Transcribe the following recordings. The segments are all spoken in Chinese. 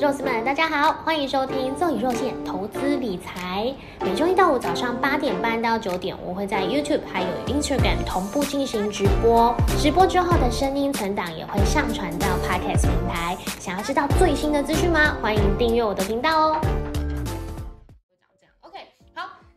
肉丝们，大家好，欢迎收听赠与肉馅投资理财。每周一到五早上八点半到九点，我会在 YouTube 还有 Instagram 同步进行直播。直播之后的声音存档也会上传到 Podcast 平台。想要知道最新的资讯吗？欢迎订阅我的频道哦。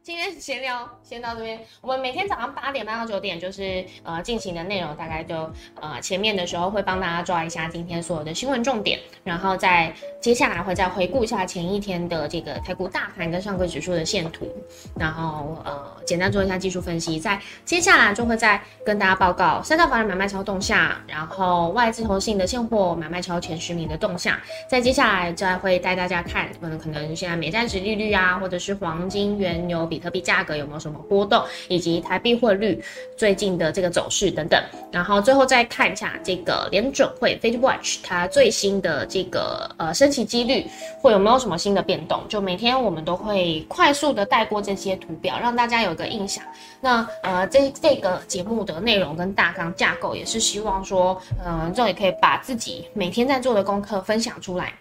今天闲聊先到这边。我们每天早上八点半到九点，就是呃进行的内容，大概就呃前面的时候会帮大家抓一下今天所有的新闻重点，然后再接下来会再回顾一下前一天的这个台股大盘跟上柜指数的线图，然后呃简单做一下技术分析。在接下来就会再跟大家报告三大法人买卖超动向，然后外资投信的现货买卖超前十名的动向。在接下来再会带大家看，可能可能现在美债值利率啊，或者是黄金、原油比。比特币价格有没有什么波动，以及台币汇率最近的这个走势等等，然后最后再看一下这个联准会 Fed Watch 它最新的这个呃升息几率会有没有什么新的变动？就每天我们都会快速的带过这些图表，让大家有个印象。那呃这这个节目的内容跟大纲架构也是希望说，嗯，这也可以把自己每天在做的功课分享出来。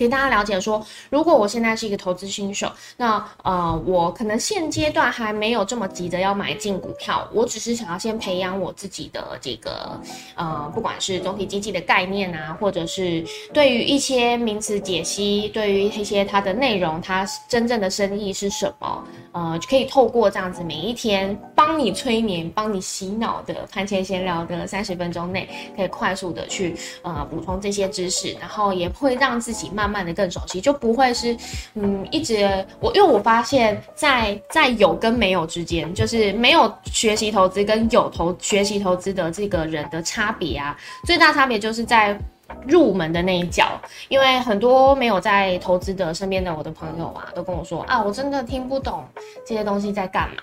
给大家了解说，如果我现在是一个投资新手，那呃，我可能现阶段还没有这么急着要买进股票，我只是想要先培养我自己的这个呃，不管是总体经济的概念啊，或者是对于一些名词解析，对于一些它的内容，它真正的深意是什么，呃，可以透过这样子每一天帮你催眠、帮你洗脑的盘前闲聊的三十分钟内，可以快速的去呃补充这些知识，然后也会让自己。慢慢的更熟悉，就不会是，嗯，一直我，因为我发现，在在有跟没有之间，就是没有学习投资跟有投学习投资的这个人的差别啊，最大差别就是在入门的那一角，因为很多没有在投资的身边的我的朋友啊，都跟我说啊，我真的听不懂这些东西在干嘛。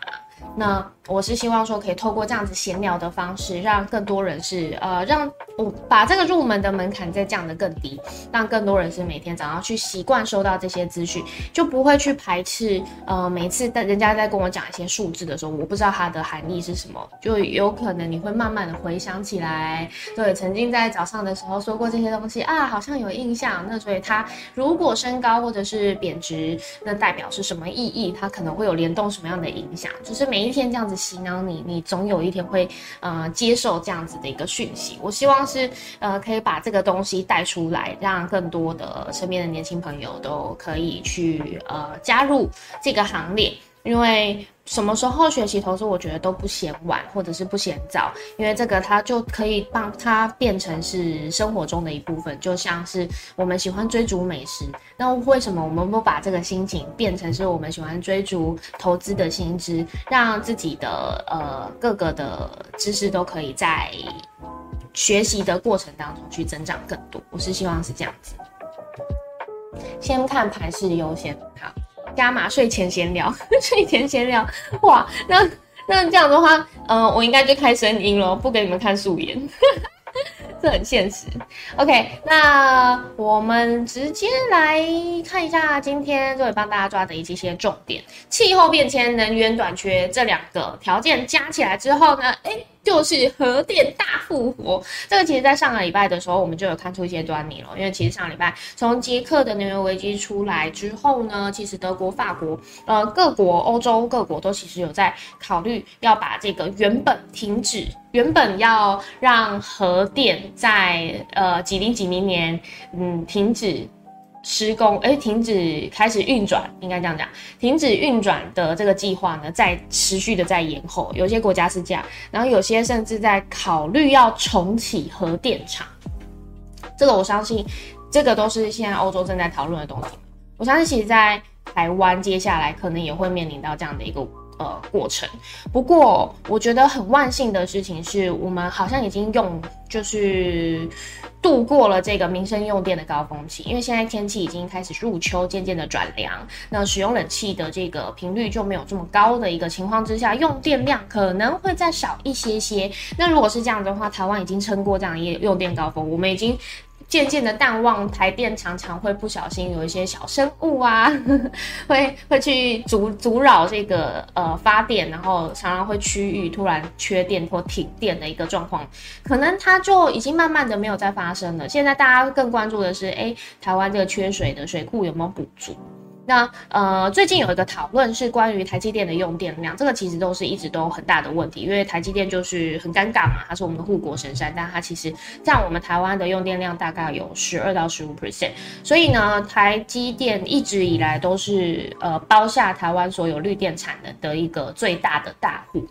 那我是希望说，可以透过这样子闲聊的方式，让更多人是呃，让我把这个入门的门槛再降得更低，让更多人是每天早上去习惯收到这些资讯，就不会去排斥呃，每次在人家在跟我讲一些数字的时候，我不知道它的含义是什么，就有可能你会慢慢的回想起来，对，曾经在早上的时候说过这些东西啊，好像有印象。那所以它如果升高或者是贬值，那代表是什么意义？它可能会有联动什么样的影响？就是每一天这样子洗脑你，你总有一天会呃接受这样子的一个讯息。我希望是呃可以把这个东西带出来，让更多的身边的年轻朋友都可以去呃加入这个行列，因为。什么时候学习投资，我觉得都不嫌晚，或者是不嫌早，因为这个它就可以帮它变成是生活中的一部分，就像是我们喜欢追逐美食，那为什么我们不把这个心情变成是我们喜欢追逐投资的心智，让自己的呃各个的知识都可以在学习的过程当中去增长更多？我是希望是这样子。先看盘势优先，好。加码睡前闲聊，睡前闲聊，哇，那那这样的话，嗯，我应该就开声音了，不给你们看素颜，这很现实。OK，那我们直接来看一下今天这位帮大家抓的一些重点：气候变迁、能源短缺这两个条件加起来之后呢，哎。就是核电大复活，这个其实，在上个礼拜的时候，我们就有看出一些端倪了。因为其实上个礼拜从捷克的能源危机出来之后呢，其实德国、法国，呃，各国欧洲各国都其实有在考虑要把这个原本停止、原本要让核电在呃几零几零年，嗯，停止。施工哎，停止开始运转，应该这样讲，停止运转的这个计划呢，在持续的在延后。有些国家是这样，然后有些甚至在考虑要重启核电厂。这个我相信，这个都是现在欧洲正在讨论的东西。我相信，其实，在台湾接下来可能也会面临到这样的一个。呃，过程。不过，我觉得很万幸的事情是，我们好像已经用，就是度过了这个民生用电的高峰期。因为现在天气已经开始入秋，渐渐的转凉，那使用冷气的这个频率就没有这么高的一个情况之下，用电量可能会再少一些些。那如果是这样的话，台湾已经撑过这样一用电高峰，我们已经。渐渐的淡忘，台电常常会不小心有一些小生物啊，会会去阻阻扰这个呃发电，然后常常会区域突然缺电或停电的一个状况，可能它就已经慢慢的没有再发生了。现在大家更关注的是，哎，台湾这个缺水的水库有没有补足？那呃，最近有一个讨论是关于台积电的用电量，这个其实都是一直都很大的问题，因为台积电就是很尴尬嘛，它是我们的护国神山，但它其实占我们台湾的用电量大概有十二到十五 percent，所以呢，台积电一直以来都是呃包下台湾所有绿电产能的一个最大的大户。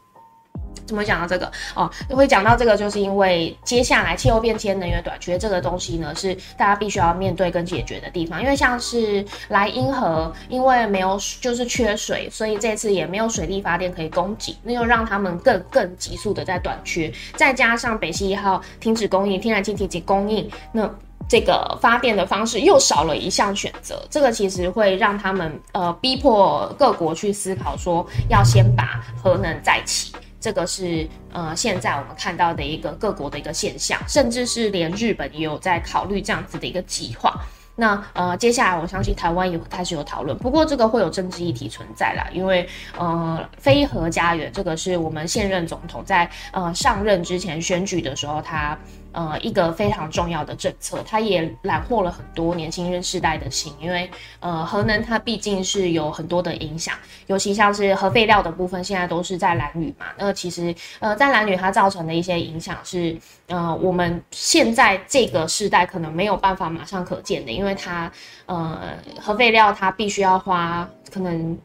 怎么讲到这个哦？会讲到这个，就是因为接下来气候变迁、能源短缺这个东西呢，是大家必须要面对跟解决的地方。因为像是莱茵河，因为没有就是缺水，所以这次也没有水力发电可以供给，那又让他们更更急速的在短缺。再加上北溪一号停止供应，天然气停止供应，那这个发电的方式又少了一项选择。这个其实会让他们呃逼迫各国去思考，说要先把核能再起。这个是呃，现在我们看到的一个各国的一个现象，甚至是连日本也有在考虑这样子的一个计划。那呃，接下来我相信台湾也开始有讨论，不过这个会有政治议题存在啦，因为呃，非核家园这个是我们现任总统在呃上任之前选举的时候他。呃，一个非常重要的政策，它也揽获了很多年轻人世代的心，因为呃，核能它毕竟是有很多的影响，尤其像是核废料的部分，现在都是在蓝屿嘛。那其实呃，在蓝屿它造成的一些影响是，呃，我们现在这个世代可能没有办法马上可见的，因为它呃，核废料它必须要花可能。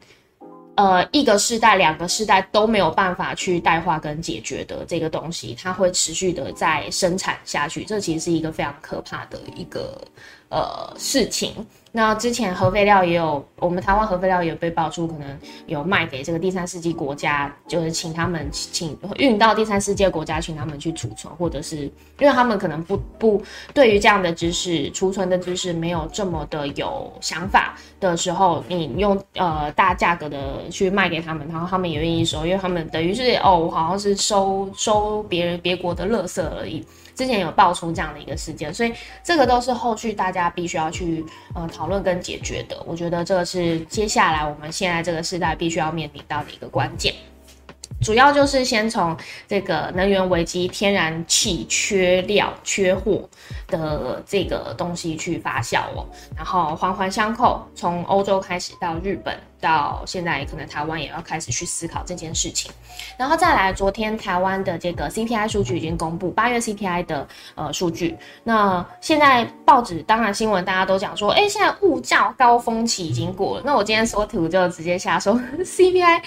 呃，一个世代、两个世代都没有办法去代化跟解决的这个东西，它会持续的在生产下去，这其实是一个非常可怕的一个呃事情。那之前核废料也有，我们台湾核废料也被爆出可能有卖给这个第三世界国家，就是请他们请运到第三世界国家，请他们去储存，或者是因为他们可能不不对于这样的知识储存的知识没有这么的有想法的时候，你用呃大价格的去卖给他们，然后他们也愿意收，因为他们等于是哦，好像是收收别人别国的垃圾而已。之前有爆出这样的一个事件，所以这个都是后续大家必须要去呃讨论跟解决的。我觉得这个是接下来我们现在这个时代必须要面临到的一个关键。主要就是先从这个能源危机、天然气缺料、缺货的这个东西去发酵哦，然后环环相扣，从欧洲开始到日本。到现在，可能台湾也要开始去思考这件事情，然后再来，昨天台湾的这个 CPI 数据已经公布，八月 CPI 的呃数据。那现在报纸当然新闻大家都讲说，哎，现在物价高峰期已经过了。那我今天说图就直接下说 CPI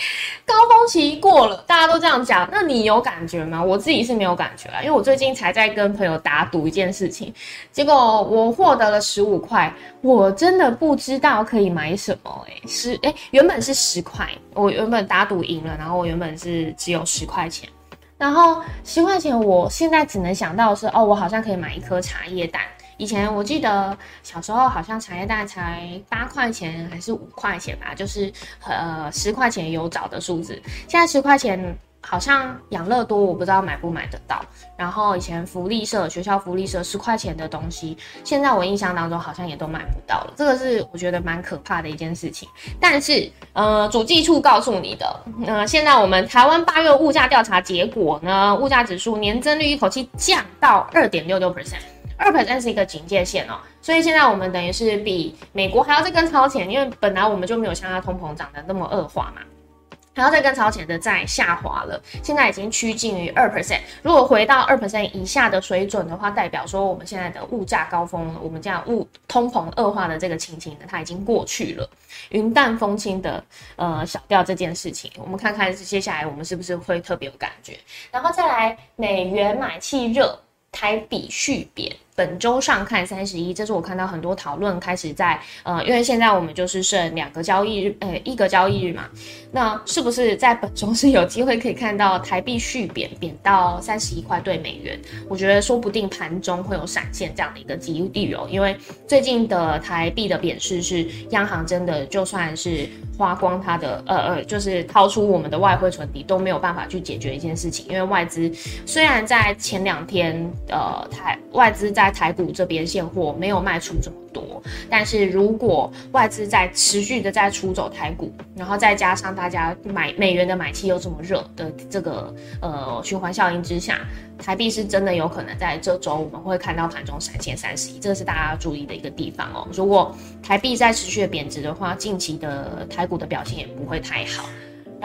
高峰期过了，大家都这样讲，那你有感觉吗？我自己是没有感觉啦，因为我最近才在跟朋友打赌一件事情，结果我获得了十五块，我真的不知道可以买什么，哎，是哎。原本是十块，我原本打赌赢了，然后我原本是只有十块钱，然后十块钱，我现在只能想到是哦，我好像可以买一颗茶叶蛋。以前我记得小时候好像茶叶蛋才八块钱还是五块钱吧，就是呃十块钱有找的数字。现在十块钱。好像养乐多我不知道买不买得到，然后以前福利社学校福利社十块钱的东西，现在我印象当中好像也都买不到了，这个是我觉得蛮可怕的一件事情。但是呃，主计处告诉你的，呃现在我们台湾八月物价调查结果呢，物价指数年增率一口气降到二点六六 percent，二 percent 是一个警戒线哦，所以现在我们等于是比美国还要再更超前，因为本来我们就没有像它通膨涨得那么恶化嘛。还要再更超前的再下滑了，现在已经趋近于二 percent。如果回到二 percent 以下的水准的话，代表说我们现在的物价高峰，我们这样物通膨恶化的这个情形呢，它已经过去了，云淡风轻的呃小掉这件事情。我们看看接下来我们是不是会特别有感觉，然后再来美元买气热，台币续贬。本周上看三十一，这是我看到很多讨论开始在呃，因为现在我们就是剩两个交易日，呃，一个交易日嘛，那是不是在本周是有机会可以看到台币续贬，贬到三十一块对美元？我觉得说不定盘中会有闪现这样的一个机遇哦，因为最近的台币的贬势是央行真的就算是花光它的呃呃，就是掏出我们的外汇存底都没有办法去解决一件事情，因为外资虽然在前两天呃台外资在在台股这边现货没有卖出这么多，但是如果外资在持续的在出走台股，然后再加上大家买美元的买气又这么热的这个呃循环效应之下，台币是真的有可能在这周我们会看到盘中闪现三十一，这个是大家要注意的一个地方哦。如果台币在持续的贬值的话，近期的台股的表现也不会太好。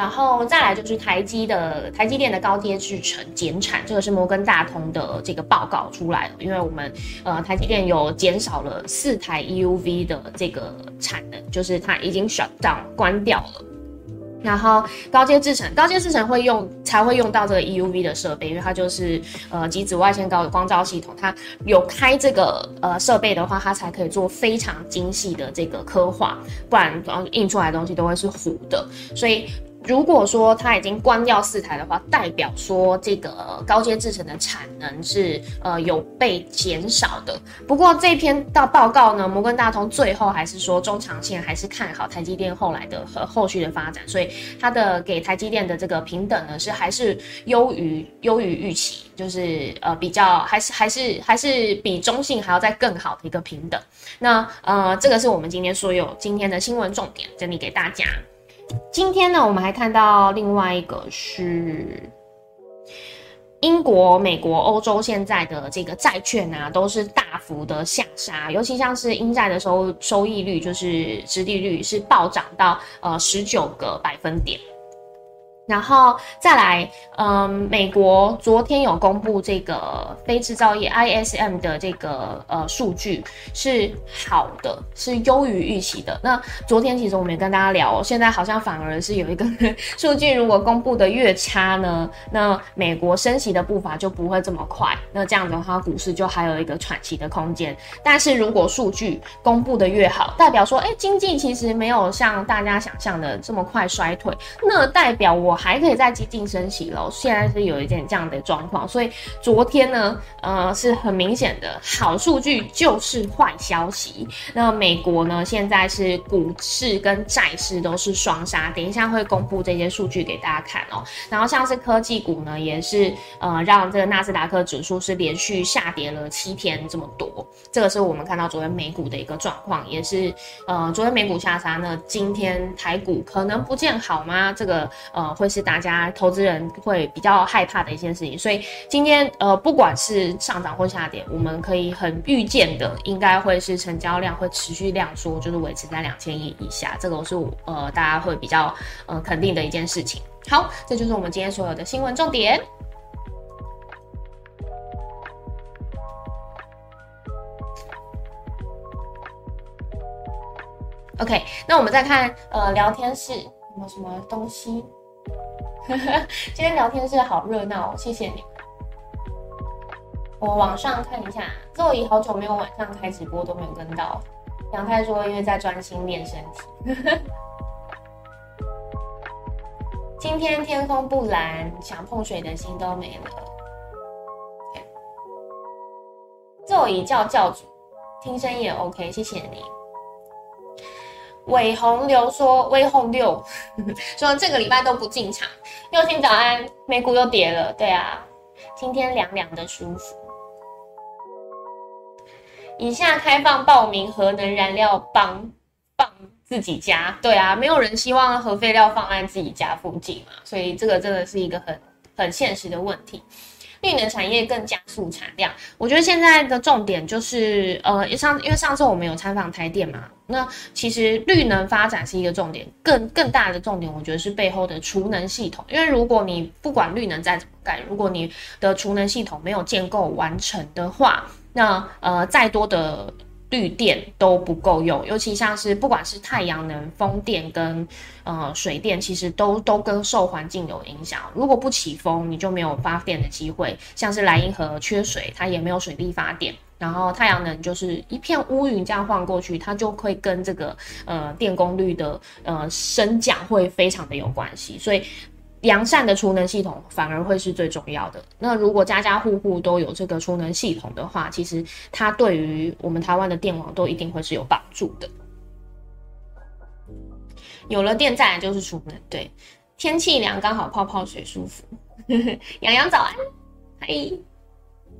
然后再来就是台积的台积电的高阶制程减产，这个是摩根大通的这个报告出来了，因为我们呃台积电有减少了四台 EUV 的这个产能，就是它已经 shut down 关掉了。然后高阶制程，高阶制程会用才会用到这个 EUV 的设备，因为它就是呃极紫外线高的光照系统，它有开这个呃设备的话，它才可以做非常精细的这个刻画，不然印出来的东西都会是糊的，所以。如果说它已经关掉四台的话，代表说这个高阶制程的产能是呃有被减少的。不过这篇到报告呢，摩根大通最后还是说中长线还是看好台积电后来的和后续的发展，所以它的给台积电的这个平等呢是还是优于优于预期，就是呃比较还是还是还是比中性还要再更好的一个平等。那呃这个是我们今天所有今天的新闻重点整理给大家。今天呢，我们还看到另外一个是英国、美国、欧洲现在的这个债券啊，都是大幅的下杀，尤其像是英债的收收益率，就是殖利率是暴涨到呃十九个百分点。然后再来，嗯，美国昨天有公布这个非制造业 ISM 的这个呃数据是好的，是优于预期的。那昨天其实我们也跟大家聊，现在好像反而是有一个 数据，如果公布的越差呢，那美国升息的步伐就不会这么快。那这样的话，股市就还有一个喘息的空间。但是如果数据公布的越好，代表说，哎，经济其实没有像大家想象的这么快衰退，那代表我。还可以再激进升息喽，现在是有一点这样的状况，所以昨天呢，呃，是很明显的好数据就是坏消息。那美国呢，现在是股市跟债市都是双杀，等一下会公布这些数据给大家看哦。然后像是科技股呢，也是呃让这个纳斯达克指数是连续下跌了七天这么多，这个是我们看到昨天美股的一个状况，也是呃昨天美股下杀呢，今天台股可能不见好吗？这个呃会。是大家投资人会比较害怕的一件事情，所以今天呃，不管是上涨或下跌，我们可以很预见的，应该会是成交量会持续量缩，就是维持在两千亿以下，这个是呃大家会比较呃肯定的一件事情。好，这就是我们今天所有的新闻重点。OK，那我们再看呃聊天室有没有什么东西。今天聊天室好热闹，谢谢你。我网上看一下，座椅好久没有晚上开直播，都没有跟到。杨太说，因为在专心练身体。今天天空不蓝，想碰水的心都没了。座椅叫教主，听声音也 OK，谢谢你。韦红流说：“微洪六 说这个礼拜都不进场。”右青早安，美股又跌了。对啊，今天凉凉的舒服。以下开放报名核能燃料帮放自己家。对啊，没有人希望核废料放在自己家附近嘛，所以这个真的是一个很很现实的问题。绿能产业更加速产量，我觉得现在的重点就是，呃，上因为上次我们有参访台电嘛，那其实绿能发展是一个重点，更更大的重点，我觉得是背后的储能系统，因为如果你不管绿能再怎么干，如果你的储能系统没有建构完成的话，那呃再多的。绿电都不够用，尤其像是不管是太阳能、风电跟呃水电，其实都都跟受环境有影响。如果不起风，你就没有发电的机会。像是莱茵河缺水，它也没有水力发电。然后太阳能就是一片乌云这样晃过去，它就会跟这个呃电功率的呃升降会非常的有关系。所以。良善的储能系统反而会是最重要的。那如果家家户户都有这个储能系统的话，其实它对于我们台湾的电网都一定会是有帮助的。有了电再来就是储能，对，天气凉刚好泡泡水舒服。洋洋早安，嗨。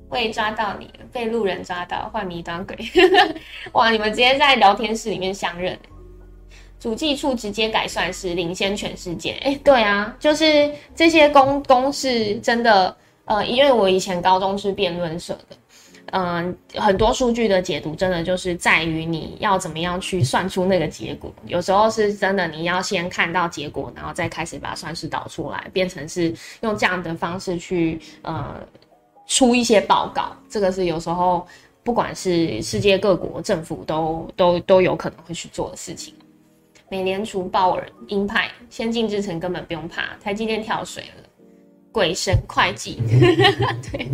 我也抓到你，被路人抓到，换你当鬼。哇，你们直接在聊天室里面相认，主计处直接改算是领先全世界。哎，对啊，就是这些公公式真的，呃，因为我以前高中是辩论社的。嗯，很多数据的解读真的就是在于你要怎么样去算出那个结果。有时候是真的，你要先看到结果，然后再开始把算式导出来，变成是用这样的方式去呃出一些报告。这个是有时候不管是世界各国政府都都都有可能会去做的事情。美联储鲍尔鹰派，先进制程根本不用怕，台积电跳水了。鬼神会计，对，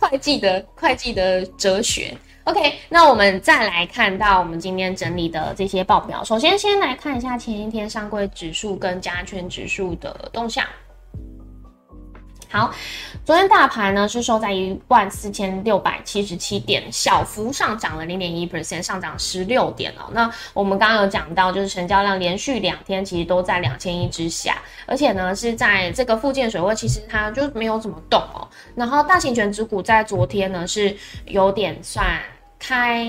会计的会计的哲学。OK，那我们再来看到我们今天整理的这些报表。首先，先来看一下前一天上柜指数跟加权指数的动向。好，昨天大盘呢是收在一万四千六百七十七点，小幅上涨了零点一 percent，上涨十六点哦。那我们刚刚有讲到，就是成交量连续两天其实都在两千亿之下，而且呢是在这个附近水位，其实它就没有怎么动哦。然后大型全指股在昨天呢是有点算开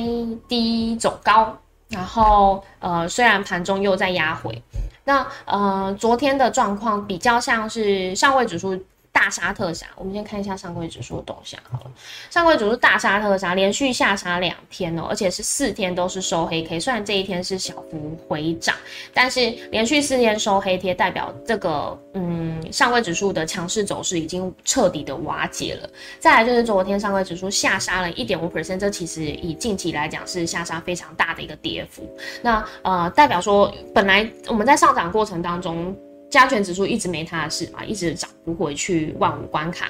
低走高，然后呃虽然盘中又在压回，那呃昨天的状况比较像是上位指数。大杀特杀，我们先看一下上柜指数的动向好了。上柜指数大杀特杀，连续下杀两天哦，而且是四天都是收黑 K。虽然这一天是小幅回涨，但是连续四天收黑贴，代表这个嗯上柜指数的强势走势已经彻底的瓦解了。再来就是昨天上柜指数下杀了一点五 percent，这其实以近期来讲是下杀非常大的一个跌幅。那呃代表说，本来我们在上涨过程当中。加权指数一直没它的事嘛，一直涨不回去万五关卡。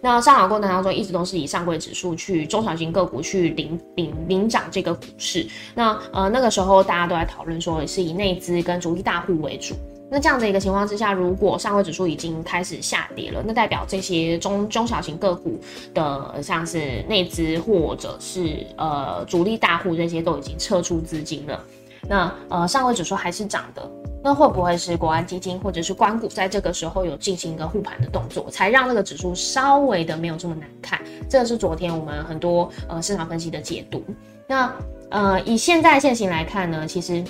那上涨过程当中，一直都是以上柜指数去中小型个股去领领领涨这个股市。那呃那个时候大家都在讨论说，是以内资跟主力大户为主。那这样的一个情况之下，如果上柜指数已经开始下跌了，那代表这些中中小型个股的像是内资或者是呃主力大户这些都已经撤出资金了。那呃上柜指数还是涨的。那会不会是国安基金或者是关谷在这个时候有进行一个护盘的动作，才让那个指数稍微的没有这么难看？这个是昨天我们很多呃市场分析的解读。那呃以现在现行来看呢，其实。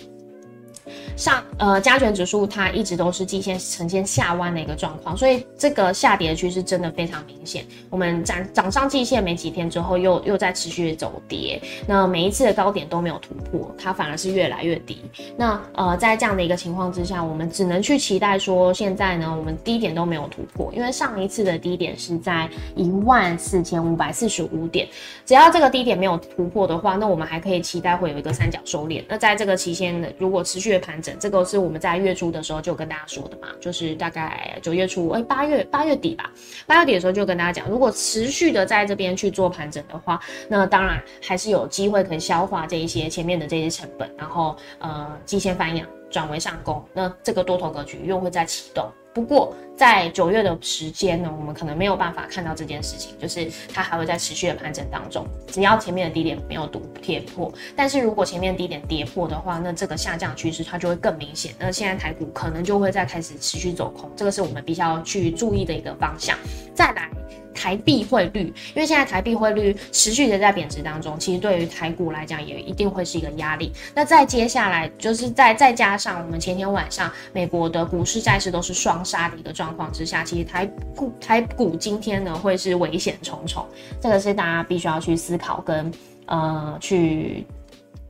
上呃加权指数它一直都是季线呈现下弯的一个状况，所以这个下跌的趋势真的非常明显。我们涨涨上季线没几天之后，又又在持续的走跌，那每一次的高点都没有突破，它反而是越来越低。那呃在这样的一个情况之下，我们只能去期待说，现在呢我们低点都没有突破，因为上一次的低点是在一万四千五百四十五点，只要这个低点没有突破的话，那我们还可以期待会有一个三角收敛。那在这个期间呢，如果持续的盘整，这个是我们在月初的时候就跟大家说的嘛，就是大概九月初，哎，八月八月底吧，八月底的时候就跟大家讲，如果持续的在这边去做盘整的话，那当然还是有机会可以消化这一些前面的这些成本，然后呃，季线翻扬转为上攻，那这个多头格局又会再启动。不过，在九月的时间呢，我们可能没有办法看到这件事情，就是它还会在持续的盘整当中。只要前面的低点没有堵跌破，但是如果前面低点跌破的话，那这个下降趋势它就会更明显。那现在台股可能就会再开始持续走空，这个是我们必须要去注意的一个方向。再来。台币汇率，因为现在台币汇率持续的在贬值当中，其实对于台股来讲也一定会是一个压力。那再接下来就是在再加上我们前天晚上美国的股市债市都是双杀的一个状况之下，其实台股台股今天呢会是危险重重，这个是大家必须要去思考跟呃去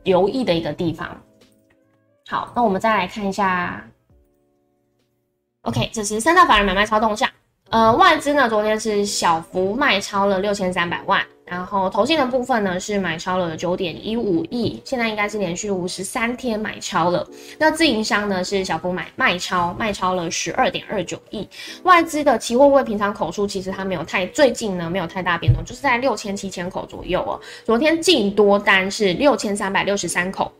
留意的一个地方。好，那我们再来看一下，OK，这是三大法人买卖超动向。呃，外资呢，昨天是小幅卖超了六千三百万，然后投信的部分呢是买超了九点一五亿，现在应该是连续五十三天买超了。那自营商呢是小幅买卖超，卖超了十二点二九亿。外资的期货未平仓口数其实它没有太最近呢没有太大变动，就是在六千七千口左右哦。昨天净多单是六千三百六十三口，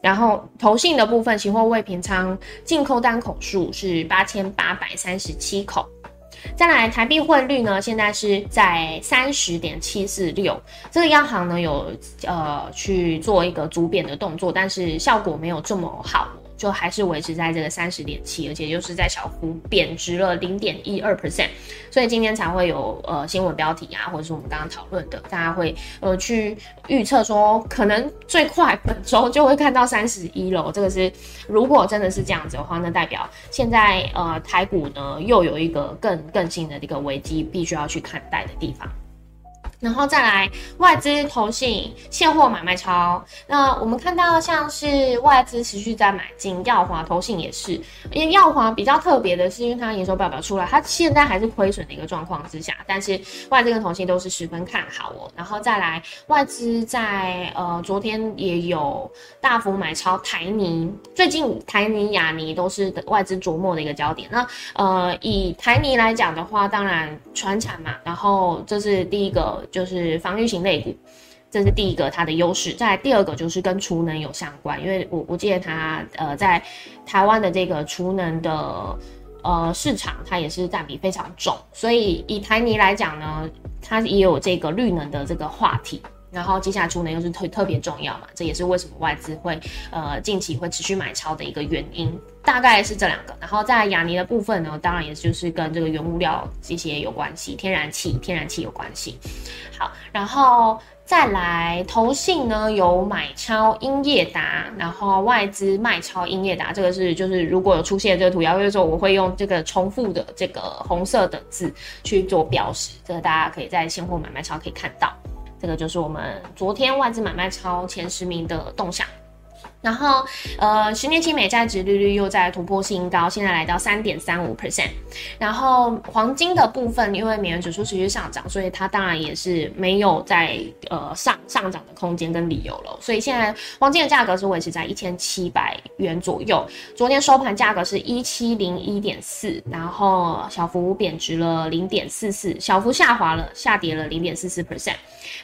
然后投信的部分期货未平仓净扣单口数是八千八百三十七口。再来，台币汇率呢，现在是在三十点七四六。这个央行呢有呃去做一个逐贬的动作，但是效果没有这么好。就还是维持在这个三十点七，而且又是在小幅贬值了零点一二 percent，所以今天才会有呃新闻标题啊，或者是我们刚刚讨论的，大家会呃去预测说，可能最快本周就会看到三十一了。这个是如果真的是这样子的话，那代表现在呃台股呢又有一个更更新的一个危机，必须要去看待的地方。然后再来外资投信现货买卖超，那我们看到像是外资持续在买进，耀华投信也是，因为耀华比较特别的是，因为它营收报表出来，它现在还是亏损的一个状况之下，但是外资跟投信都是十分看好哦。然后再来外资在呃昨天也有大幅买超台泥，最近台泥、亚泥都是外资琢磨的一个焦点。那呃以台泥来讲的话，当然船产嘛，然后这是第一个。就是防御型类股，这是第一个它的优势。再第二个就是跟储能有相关，因为我我记得它呃在台湾的这个储能的呃市场，它也是占比非常重，所以以台泥来讲呢，它也有这个绿能的这个话题。然后接下来出呢又是特特别重要嘛，这也是为什么外资会呃近期会持续买超的一个原因，大概是这两个。然后在亚尼的部分呢，当然也就是跟这个原物料这些有关系，天然气、天然气有关系。好，然后再来投信呢有买超英业达，然后外资卖超英业达，这个是就是如果有出现这个图谣就是说，我会用这个重复的这个红色的字去做标识，这个大家可以在现货买卖超可以看到。这个就是我们昨天外资买卖超前十名的动向。然后，呃，十年期美债值利率又在突破新高，现在来到三点三五 percent。然后黄金的部分，因为美元指数持续上涨，所以它当然也是没有在呃上上涨的空间跟理由了。所以现在黄金的价格是维持在一千七百元左右。昨天收盘价格是一七零一点四，然后小幅贬值了零点四四，小幅下滑了，下跌了零点四四 percent。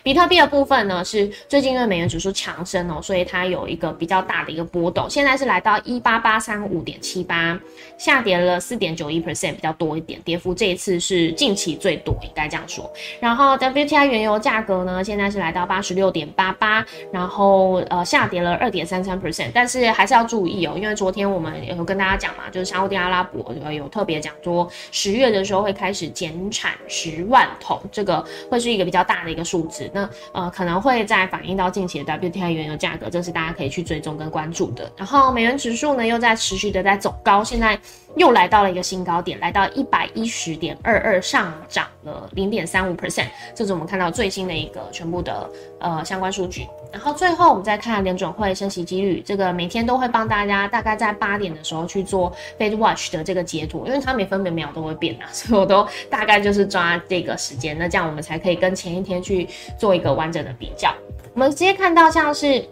比特币的部分呢，是最近因为美元指数强升哦，所以它有一个比较。大的一个波动，现在是来到一八八三五点七八，下跌了四点九一 percent，比较多一点，跌幅这一次是近期最多，应该这样说。然后 WTI 原油价格呢，现在是来到八十六点八八，然后呃下跌了二点三三 percent，但是还是要注意哦，因为昨天我们有跟大家讲嘛，就是沙特阿拉伯有特别讲说，十月的时候会开始减产十万桶，这个会是一个比较大的一个数字，那呃可能会再反映到近期的 WTI 原油价格，这是大家可以去追踪。跟关注的，然后美元指数呢又在持续的在走高，现在又来到了一个新高点，来到一百一十点二二，上涨了零点三五 percent，这是我们看到最新的一个全部的呃相关数据。然后最后我们再看联准会升息几率，这个每天都会帮大家大概在八点的时候去做 Fed Watch 的这个截图，因为它每分每秒都会变啊，所以我都大概就是抓这个时间，那这样我们才可以跟前一天去做一个完整的比较。我们直接看到像是。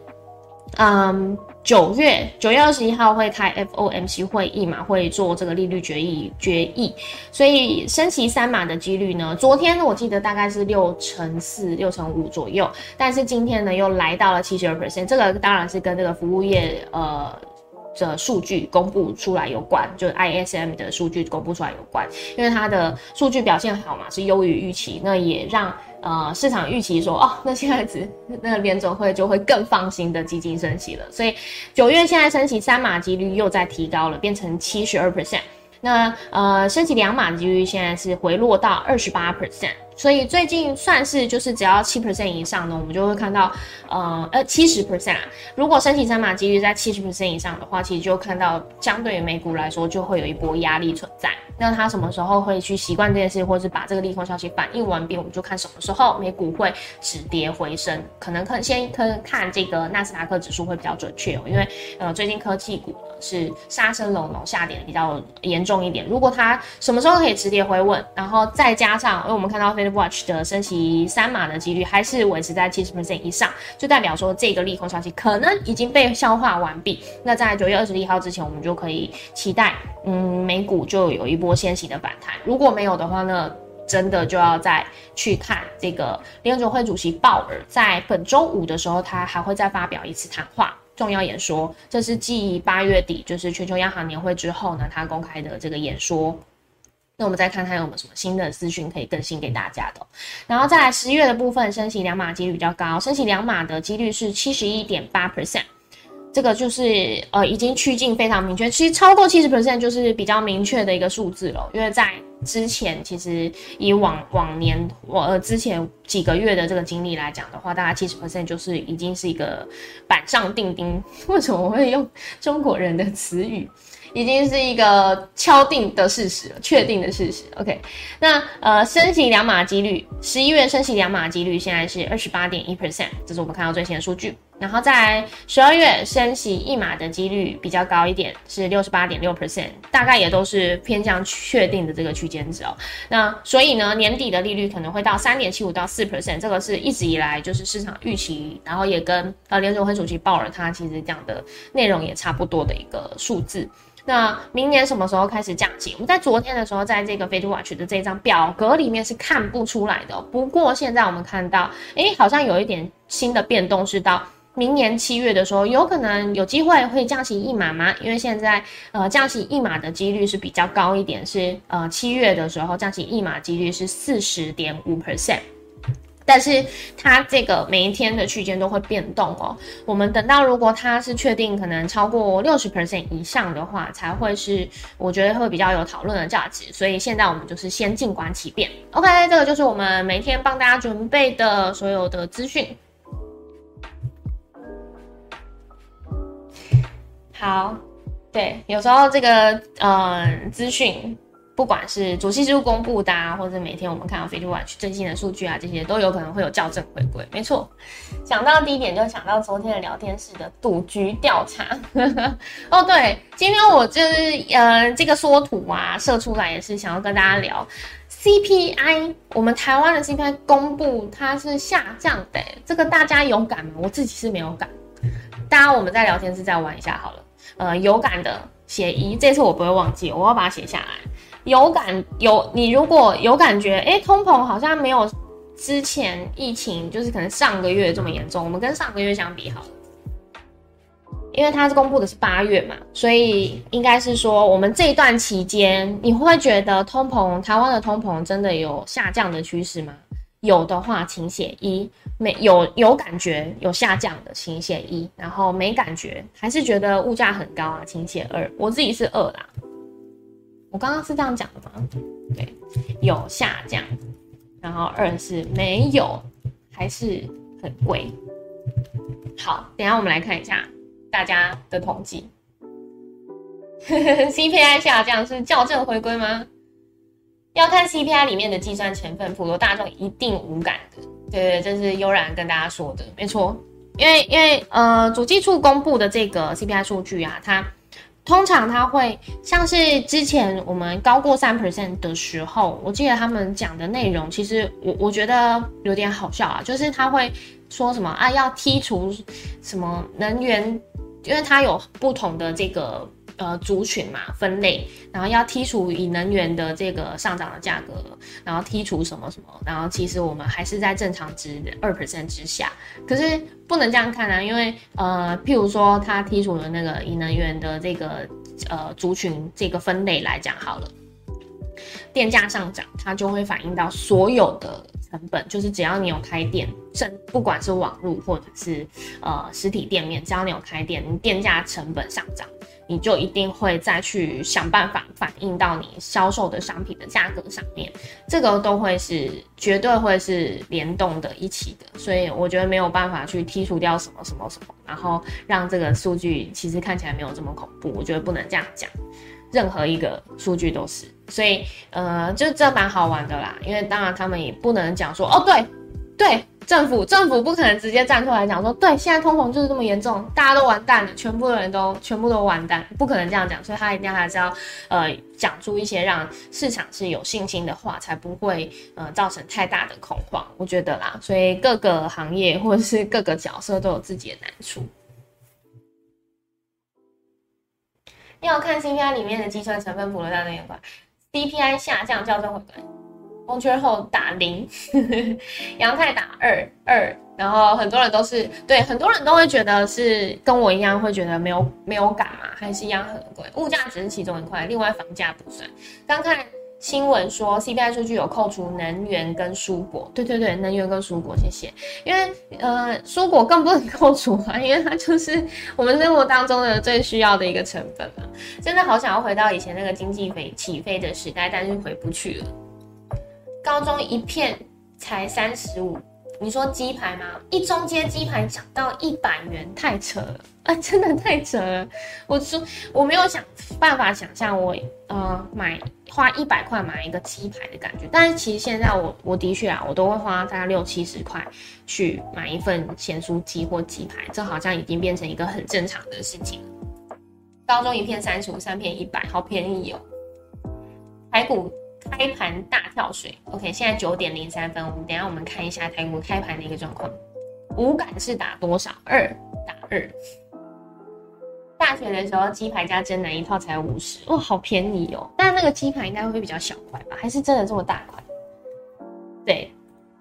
嗯，九月九月二十一号会开 FOMC 会议嘛，会做这个利率决议决议，所以升息三码的几率呢，昨天我记得大概是六乘四、六乘五左右，但是今天呢又来到了七十二 percent，这个当然是跟这个服务业呃的数据公布出来有关，就 ISM 的数据公布出来有关，因为它的数据表现好嘛，是优于预期，那也让。呃，市场预期说，哦，那现在只那联总会就会更放心的基金升息了，所以九月现在升息三码几率又在提高了，变成七十二 percent。那呃，升息两码几率现在是回落到二十八 percent。所以最近算是就是只要七 percent 以上呢，我们就会看到，呃呃七十 percent 啊。如果升息三码几率在七十 percent 以上的话，其实就看到相对于美股来说，就会有一波压力存在。那它什么时候会去习惯这件事，或是把这个利空消息反应完毕，我们就看什么时候美股会止跌回升。可能可先看看这个纳斯达克指数会比较准确哦，因为呃最近科技股呢是杀声隆隆，下跌比较严重一点。如果它什么时候可以止跌回稳，然后再加上，因为我们看到非 Watch 的升息三码的几率还是维持在七十%以上，就代表说这个利空消息可能已经被消化完毕。那在九月二十一号之前，我们就可以期待，嗯，美股就有一波先行的反弹。如果没有的话，呢真的就要再去看这个联准会主席鲍尔在本周五的时候，他还会再发表一次谈话重要演说。这是继八月底就是全球央行年会之后呢，他公开的这个演说。那我们再看看有没有什么新的资讯可以更新给大家的，然后再来十月的部分，升息两码几率比较高，升息两码的几率是七十一点八 percent。这个就是呃已经趋近非常明确，其实超过七十 percent 就是比较明确的一个数字了。因为在之前，其实以往往年我呃之前几个月的这个经历来讲的话，大概七十 percent 就是已经是一个板上钉钉。为什么我会用中国人的词语？已经是一个敲定的事实了，确定的事实。OK，那呃升息两码几率，十一月升息两码几率现在是二十八点一 percent，这是我们看到最新的数据。然后在十二月升息一码的几率比较高一点，是六十八点六 percent，大概也都是偏向确定的这个区间值哦。那所以呢，年底的利率可能会到三点七五到四 percent，这个是一直以来就是市场预期，然后也跟呃联储会主席鲍尔他其实讲的内容也差不多的一个数字。那明年什么时候开始降息？我们在昨天的时候，在这个 Fed Watch 的这张表格里面是看不出来的。不过现在我们看到，哎，好像有一点新的变动，是到明年七月的时候，有可能有机会会降息一码吗？因为现在呃降息一码的几率是比较高一点，是呃七月的时候降息一码几率是四十点五 percent。但是它这个每一天的区间都会变动哦。我们等到如果它是确定可能超过六十 percent 以上的话，才会是我觉得会比较有讨论的价值。所以现在我们就是先静观其变。OK，这个就是我们每天帮大家准备的所有的资讯。好，对，有时候这个呃资讯。不管是主席之公布的，啊，或者每天我们看到 Facebook Watch 最新的数据啊，这些都有可能会有校正回归。没错，想到第一点就想到昨天的聊天室的赌局调查。哦，对，今天我就是呃这个缩图啊设出来也是想要跟大家聊 CPI。我们台湾的 CPI 公布它是下降的，这个大家有感吗？我自己是没有感。大家我们在聊天室再玩一下好了。呃，有感的写一，这次我不会忘记，我要把它写下来。有感有你如果有感觉，哎，通膨好像没有之前疫情，就是可能上个月这么严重。我们跟上个月相比，好了，因为它是公布的是八月嘛，所以应该是说我们这一段期间，你会觉得通膨台湾的通膨真的有下降的趋势吗？有的话，请写一；没有有感觉有下降的，请写一；然后没感觉还是觉得物价很高啊，请写二。我自己是二啦。我刚刚是这样讲的吗？对，有下降，然后二是没有，还是很贵。好，等下我们来看一下大家的统计。CPI 下降是校正回归吗？要看 CPI 里面的计算成分，普罗大众一定无感的。对对，这是悠然跟大家说的，没错。因为因为呃，主计处公布的这个 CPI 数据啊，它。通常它会像是之前我们高过三 percent 的时候，我记得他们讲的内容，其实我我觉得有点好笑啊，就是他会说什么啊，要剔除什么能源，因为它有不同的这个。呃，族群嘛，分类，然后要剔除以能源的这个上涨的价格，然后剔除什么什么，然后其实我们还是在正常值二 percent 之下，可是不能这样看啊，因为呃，譬如说它剔除了那个以能源的这个呃族群这个分类来讲好了，电价上涨，它就会反映到所有的成本，就是只要你有开店，甚不管是网络或者是呃实体店面，只要你有开店，你电价成本上涨。你就一定会再去想办法反映到你销售的商品的价格上面，这个都会是绝对会是联动的一起的，所以我觉得没有办法去剔除掉什么什么什么，然后让这个数据其实看起来没有这么恐怖，我觉得不能这样讲，任何一个数据都是，所以呃，就这蛮好玩的啦，因为当然他们也不能讲说哦，对对。政府政府不可能直接站出来讲说，对，现在通膨就是这么严重，大家都完蛋了，全部的人都全部都完蛋，不可能这样讲，所以他一定还是要呃讲出一些让市场是有信心的话，才不会呃造成太大的恐慌，我觉得啦，所以各个行业或者是各个角色都有自己的难处。要看 CPI 里面的计算成分，普罗大众也快，CPI 下降校正回归。红圈后打零，阳泰打二二，然后很多人都是对，很多人都会觉得是跟我一样，会觉得没有没有感嘛，还是一样很贵，物价只是其中一块，另外房价不算。刚看新闻说 CPI 数据有扣除能源跟蔬果，对对对，能源跟蔬果，谢谢。因为呃，蔬果更不能扣除啊，因为它就是我们生活当中的最需要的一个成分嘛。真的好想要回到以前那个经济飞起飞的时代，但是回不去了。高中一片才三十五。你说鸡排吗？一中街鸡排涨到一百元，太扯了 啊！真的太扯了。我说我没有想办法想象我呃买花一百块买一个鸡排的感觉，但是其实现在我我的确啊，我都会花大概六七十块去买一份咸酥鸡或鸡排，这好像已经变成一个很正常的事情。高中一片三十五，三片一百，好便宜哦。排骨。开盘大跳水，OK，现在九点零三分，我们等下我们看一下台股开盘的一个状况。五感是打多少？二打二。大学的时候鸡排加蒸奶一套才五十，哇，好便宜哦。但那个鸡排应该会比较小块吧？还是真的这么大块？对。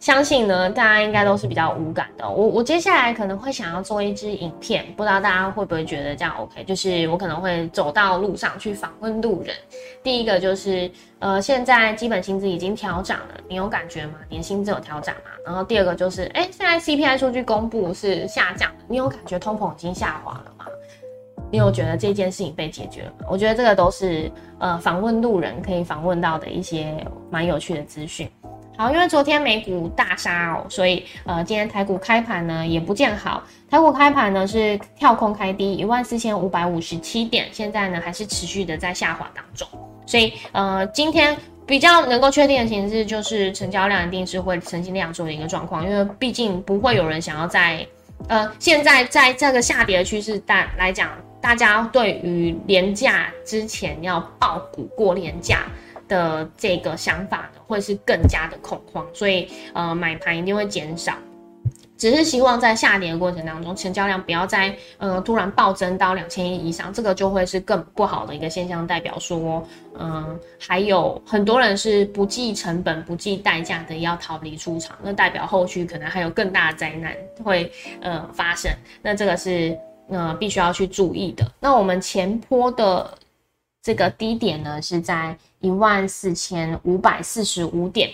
相信呢，大家应该都是比较无感的。我我接下来可能会想要做一支影片，不知道大家会不会觉得这样 OK？就是我可能会走到路上去访问路人。第一个就是，呃，现在基本薪资已经调涨了，你有感觉吗？年薪资有调涨吗？然后第二个就是，哎，现在 CPI 数据公布是下降，你有感觉通膨已经下滑了吗？你有觉得这件事情被解决了吗？我觉得这个都是呃访问路人可以访问到的一些蛮有趣的资讯。好，因为昨天美股大杀哦，所以呃，今天台股开盘呢也不见好。台股开盘呢是跳空开低一万四千五百五十七点，现在呢还是持续的在下滑当中。所以呃，今天比较能够确定的形式就是成交量一定是会呈现量缩的一个状况，因为毕竟不会有人想要在呃现在在这个下跌的趋势大来讲，大家对于廉价之前要爆股过廉价。的这个想法呢，会是更加的恐慌，所以呃买盘一定会减少，只是希望在下跌的过程当中，成交量不要再呃突然暴增到两千亿以上，这个就会是更不好的一个现象，代表说嗯还有很多人是不计成本、不计代价的要逃离出场，那代表后续可能还有更大的灾难会呃发生，那这个是呃必须要去注意的。那我们前坡的这个低点呢是在。一万四千五百四十五点，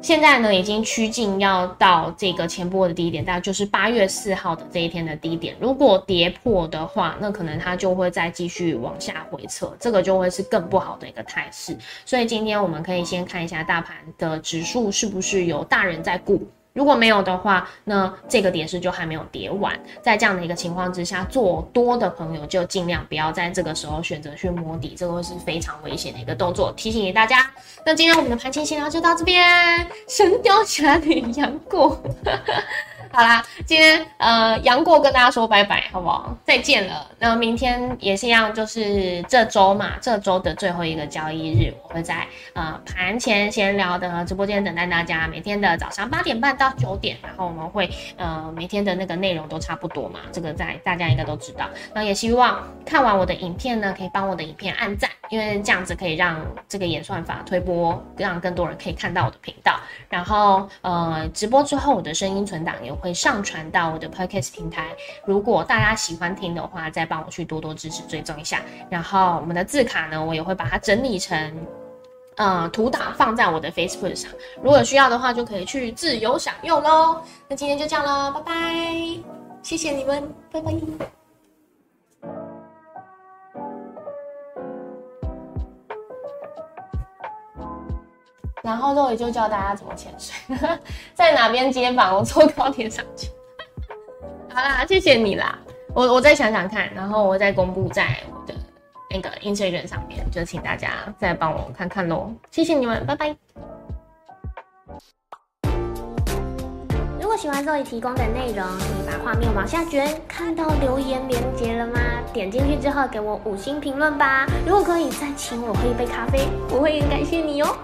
现在呢已经趋近要到这个前波的低点，大概就是八月四号的这一天的低点。如果跌破的话，那可能它就会再继续往下回撤，这个就会是更不好的一个态势。所以今天我们可以先看一下大盘的指数是不是有大人在顾。如果没有的话，那这个跌势就还没有跌完。在这样的一个情况之下，做多的朋友就尽量不要在这个时候选择去摸底，这个会是非常危险的一个动作。提醒给大家。那今天我们的盘前闲聊就到这边，神雕侠侣杨过。好啦，今天呃杨过跟大家说拜拜，好不好？再见了。那明天也是一样，就是这周嘛，这周的最后一个交易日，我会在呃盘前闲聊的直播间等待大家。每天的早上八点半到九点，然后我们会呃每天的那个内容都差不多嘛，这个在大家应该都知道。那也希望看完我的影片呢，可以帮我的影片按赞，因为这样子可以让这个演算法推播，让更多人可以看到我的频道。然后呃直播之后，我的声音存档也会。上传到我的 podcast 平台，如果大家喜欢听的话，再帮我去多多支持追踪一下。然后我们的字卡呢，我也会把它整理成呃图档放在我的 Facebook 上，如果需要的话，就可以去自由享用喽。那今天就这样了，拜拜，谢谢你们，拜拜。然后肉也就教大家怎么潜水，在哪边接访，我坐高铁上去。好啦，谢谢你啦，我我再想想看，然后我再公布在我的那个 Instagram 上面，就请大家再帮我看看喽。谢谢你们，拜拜。如果喜欢肉 o 提供的内容，可以把画面往下卷，看到留言连接了吗？点进去之后给我五星评论吧。如果可以再请我喝一杯咖啡，我会很感谢你哦。